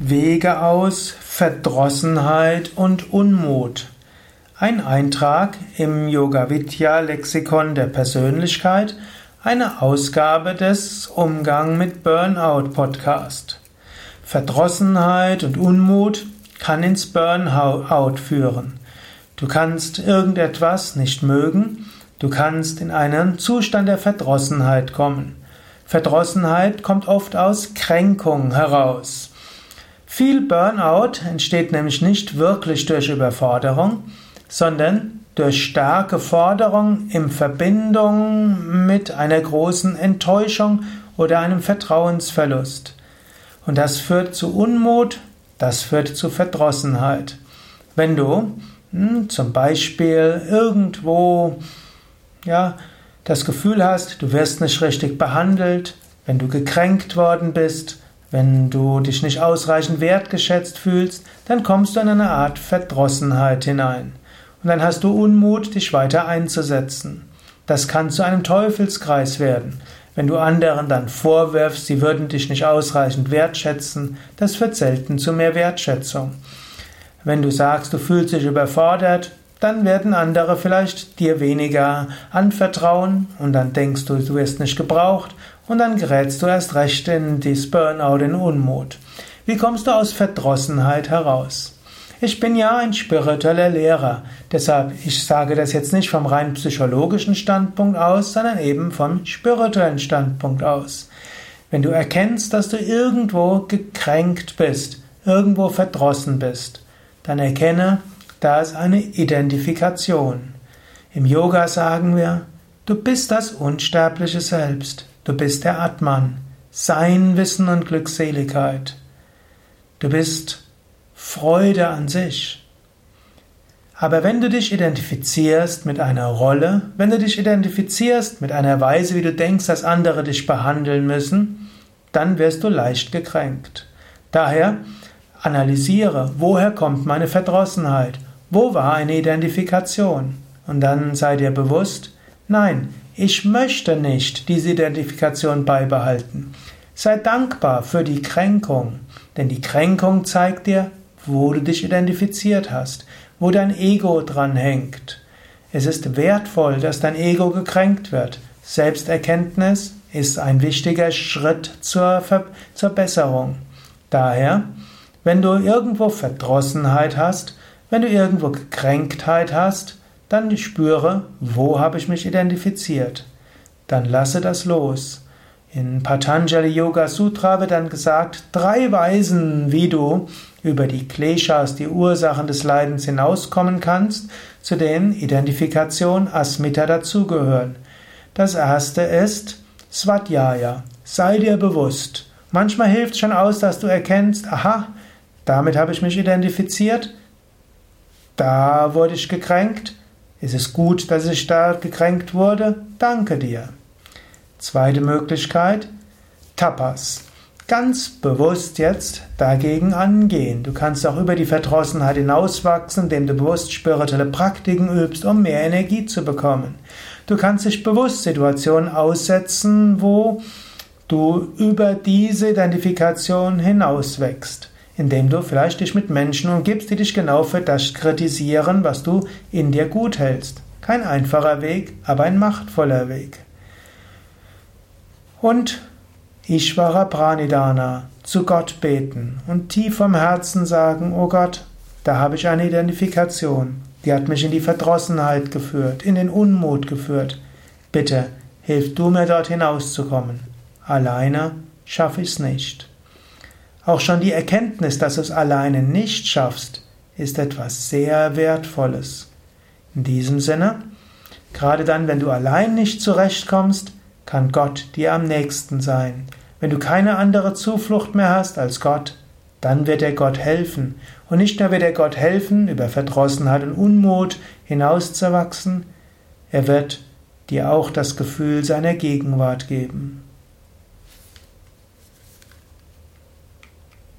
Wege aus Verdrossenheit und Unmut. Ein Eintrag im Yoga Vidya Lexikon der Persönlichkeit, eine Ausgabe des Umgang mit Burnout Podcast. Verdrossenheit und Unmut kann ins Burnout führen. Du kannst irgendetwas nicht mögen, du kannst in einen Zustand der Verdrossenheit kommen. Verdrossenheit kommt oft aus Kränkung heraus. Viel Burnout entsteht nämlich nicht wirklich durch Überforderung, sondern durch starke Forderung in Verbindung mit einer großen Enttäuschung oder einem Vertrauensverlust. Und das führt zu Unmut, das führt zu Verdrossenheit. Wenn du hm, zum Beispiel irgendwo ja, das Gefühl hast, du wirst nicht richtig behandelt, wenn du gekränkt worden bist, wenn du dich nicht ausreichend wertgeschätzt fühlst, dann kommst du in eine Art Verdrossenheit hinein. Und dann hast du Unmut, dich weiter einzusetzen. Das kann zu einem Teufelskreis werden. Wenn du anderen dann vorwirfst, sie würden dich nicht ausreichend wertschätzen, das führt selten zu mehr Wertschätzung. Wenn du sagst, du fühlst dich überfordert, dann werden andere vielleicht dir weniger anvertrauen und dann denkst du, du wirst nicht gebraucht und dann gerätst du erst recht in dies Burnout, in Unmut. Wie kommst du aus Verdrossenheit heraus? Ich bin ja ein spiritueller Lehrer, deshalb ich sage das jetzt nicht vom rein psychologischen Standpunkt aus, sondern eben vom spirituellen Standpunkt aus. Wenn du erkennst, dass du irgendwo gekränkt bist, irgendwo verdrossen bist, dann erkenne, da ist eine Identifikation. Im Yoga sagen wir, du bist das unsterbliche Selbst, du bist der Atman, sein Wissen und Glückseligkeit. Du bist Freude an sich. Aber wenn du dich identifizierst mit einer Rolle, wenn du dich identifizierst mit einer Weise, wie du denkst, dass andere dich behandeln müssen, dann wirst du leicht gekränkt. Daher analysiere, woher kommt meine Verdrossenheit wo war eine Identifikation? Und dann sei dir bewusst, nein, ich möchte nicht diese Identifikation beibehalten. Sei dankbar für die Kränkung, denn die Kränkung zeigt dir, wo du dich identifiziert hast, wo dein Ego dran hängt. Es ist wertvoll, dass dein Ego gekränkt wird. Selbsterkenntnis ist ein wichtiger Schritt zur, Ver zur Besserung. Daher, wenn du irgendwo Verdrossenheit hast, wenn du irgendwo Gekränktheit hast, dann spüre, wo habe ich mich identifiziert. Dann lasse das los. In Patanjali Yoga Sutra wird dann gesagt, drei Weisen, wie du über die Kleshas, die Ursachen des Leidens hinauskommen kannst, zu denen Identifikation, Asmita dazugehören. Das erste ist Svadhyaya. Sei dir bewusst. Manchmal hilft schon aus, dass du erkennst, aha, damit habe ich mich identifiziert, da wurde ich gekränkt. Ist es gut, dass ich da gekränkt wurde? Danke dir. Zweite Möglichkeit, Tapas. Ganz bewusst jetzt dagegen angehen. Du kannst auch über die Verdrossenheit hinauswachsen, indem du bewusst spirituelle Praktiken übst, um mehr Energie zu bekommen. Du kannst dich bewusst Situationen aussetzen, wo du über diese Identifikation hinauswächst indem du vielleicht dich mit Menschen umgibst, die dich genau für das kritisieren, was du in dir gut hältst. Kein einfacher Weg, aber ein machtvoller Weg. Und Ishvara Pranidana, zu Gott beten und tief vom Herzen sagen, oh Gott, da habe ich eine Identifikation, die hat mich in die Verdrossenheit geführt, in den Unmut geführt. Bitte, hilf du mir dort hinauszukommen. Alleine schaffe ich es nicht. Auch schon die Erkenntnis, dass du es alleine nicht schaffst, ist etwas sehr Wertvolles. In diesem Sinne, gerade dann, wenn du allein nicht zurechtkommst, kann Gott dir am nächsten sein. Wenn du keine andere Zuflucht mehr hast als Gott, dann wird er Gott helfen. Und nicht nur wird er Gott helfen, über Verdrossenheit und Unmut hinauszuwachsen, er wird dir auch das Gefühl seiner Gegenwart geben.